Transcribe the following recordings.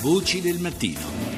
Voci del mattino.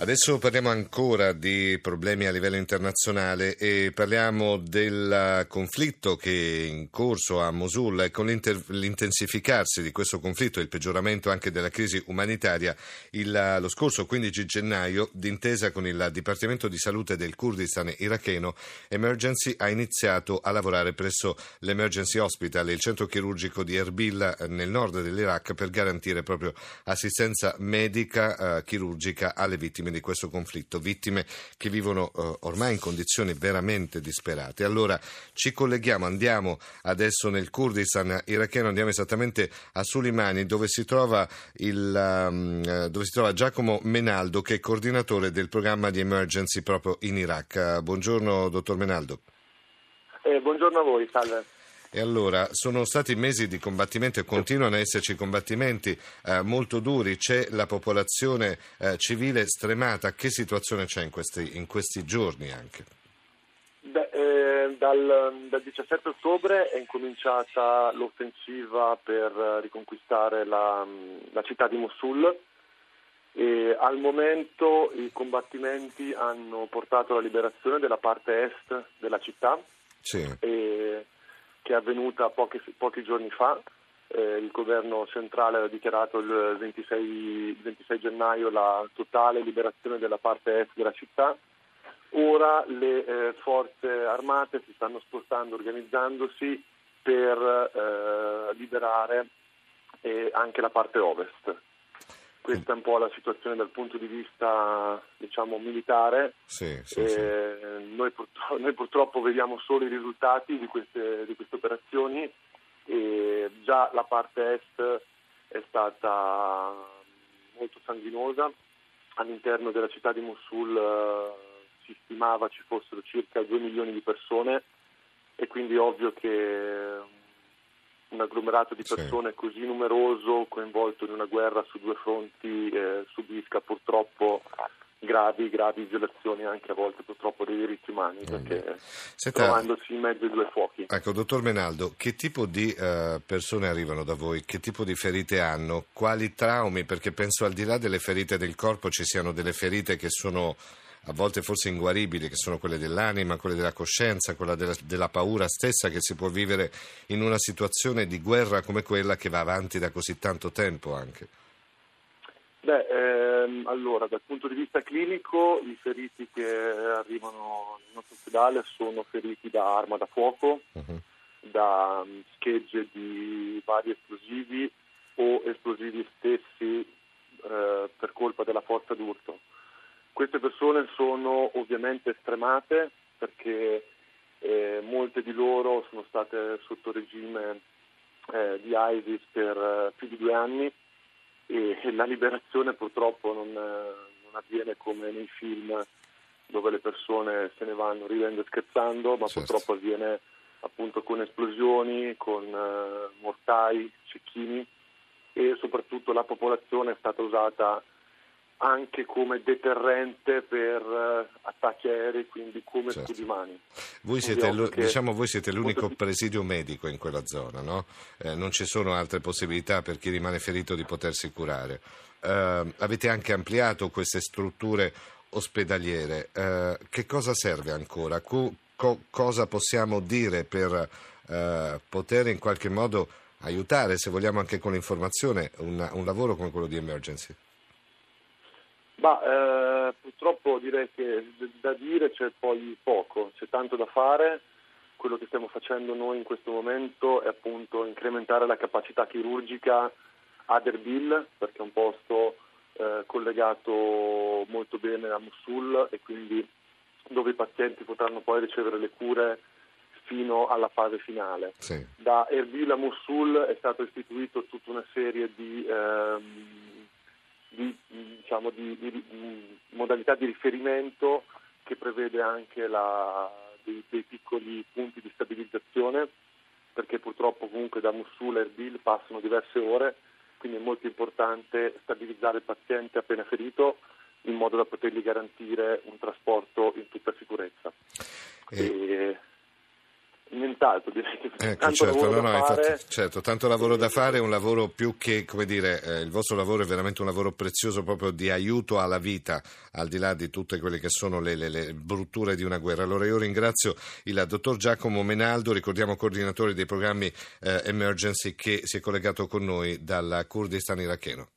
Adesso parliamo ancora di problemi a livello internazionale e parliamo del conflitto che è in corso a Mosul e con l'intensificarsi di questo conflitto e il peggioramento anche della crisi umanitaria. Il, lo scorso 15 gennaio, d'intesa con il Dipartimento di Salute del Kurdistan iracheno, Emergency ha iniziato a lavorare presso l'Emergency Hospital, il centro chirurgico di Erbil nel nord dell'Iraq, per garantire proprio assistenza medica eh, chirurgica alle vittime vittime di questo conflitto, vittime che vivono eh, ormai in condizioni veramente disperate. Allora ci colleghiamo, andiamo adesso nel Kurdistan iracheno, andiamo esattamente a Sulimani dove si trova, il, um, dove si trova Giacomo Menaldo che è coordinatore del programma di emergency proprio in Iraq. buongiorno dottor Menaldo. Eh, buongiorno a voi, salve. E allora, sono stati mesi di combattimento e continuano ad esserci combattimenti eh, molto duri, c'è la popolazione eh, civile stremata, che situazione c'è in questi, in questi giorni anche? Beh, eh, dal, dal, 17 ottobre è incominciata l'offensiva per riconquistare la, la città di Mosul e al momento i combattimenti hanno portato alla liberazione della parte est della città. Sì. E, che è avvenuta pochi, pochi giorni fa. Eh, il governo centrale ha dichiarato il 26, 26, gennaio la totale liberazione della parte est della città. Ora le eh, forze armate si stanno spostando, organizzandosi per eh, liberare eh, anche la parte ovest. Questa è un po' la situazione dal punto di vista diciamo, militare. Sì, sì, sì. Noi, purtroppo, noi, purtroppo vediamo solo i risultati di queste, di queste operazioni e già la parte est è stata molto sanguinosa. All'interno della città di Mosul eh, si stimava ci fossero circa 2 milioni di persone e quindi è ovvio che un agglomerato di persone sì. così numeroso coinvolto in una guerra su due fronti eh, subisca purtroppo gravi, gravi violazioni anche a volte purtroppo dei diritti umani perché Senta, trovandosi in mezzo ai due fuochi. Ecco, dottor Menaldo, che tipo di uh, persone arrivano da voi? Che tipo di ferite hanno? Quali traumi? Perché penso al di là delle ferite del corpo ci siano delle ferite che sono a volte forse inguaribili, che sono quelle dell'anima, quelle della coscienza, quella della, della, paura stessa che si può vivere in una situazione di guerra come quella che va avanti da così tanto tempo anche? Beh, ehm, allora, dal punto di vista clinico, i feriti che arrivano nel nostro ospedale sono feriti da arma da fuoco, uh-huh. da um, schegge di vari esplosivi o esplosivi stessi eh, per colpa della forza d'urto. Queste persone sono ovviamente stremate perché eh, molte di loro sono state sotto regime eh, di ISIS per eh, più di due anni e, e la liberazione purtroppo non, non, avviene come nei film dove le persone se ne vanno ridendo e scherzando, ma certo. purtroppo avviene appunto con esplosioni, con eh, mortai, cecchini e soprattutto la popolazione è stata usata anche come deterrente per uh, attacchi aerei, quindi come certo. mani. Voi siete, diciamo, voi siete l'unico presidio medico in quella zona, no? eh, non ci sono altre possibilità per chi rimane ferito di potersi curare. Uh, avete anche ampliato queste strutture ospedaliere. Uh, che cosa serve ancora? Co- co- cosa possiamo dire per poter in qualche modo aiutare, se vogliamo anche con l'informazione, una, un lavoro come quello di Emergency? Ma eh, purtroppo direi che da dire c'è poi poco, c'è tanto da fare. Quello che stiamo facendo noi in questo momento è appunto incrementare la capacità chirurgica ad Erbil, perché è un posto eh, collegato molto bene a Mosul e quindi dove i pazienti potranno poi ricevere le cure fino alla fase finale. Sì. Da Erbil a Mosul è stata istituita tutta una serie di ehm, di, diciamo, di, di, modalità di riferimento che prevede anche la, dei, dei, piccoli punti di stabilizzazione perché purtroppo comunque da Mosul a Erbil passano diverse ore, quindi è molto importante stabilizzare il paziente appena ferito in modo da potergli garantire un trasporto in tutta sicurezza. E... E nient'altro ecco, certo, no, no, infatti, certo, tanto lavoro da fare, un lavoro più che, come dire, eh, il vostro lavoro è veramente un lavoro prezioso proprio di aiuto alla vita, al di là di tutte quelle che sono le, le, le brutture di una guerra. Allora io ringrazio il dottor Giacomo Menaldo, ricordiamo coordinatore dei programmi eh, Emergency che si è collegato con noi dal Kurdistan iracheno.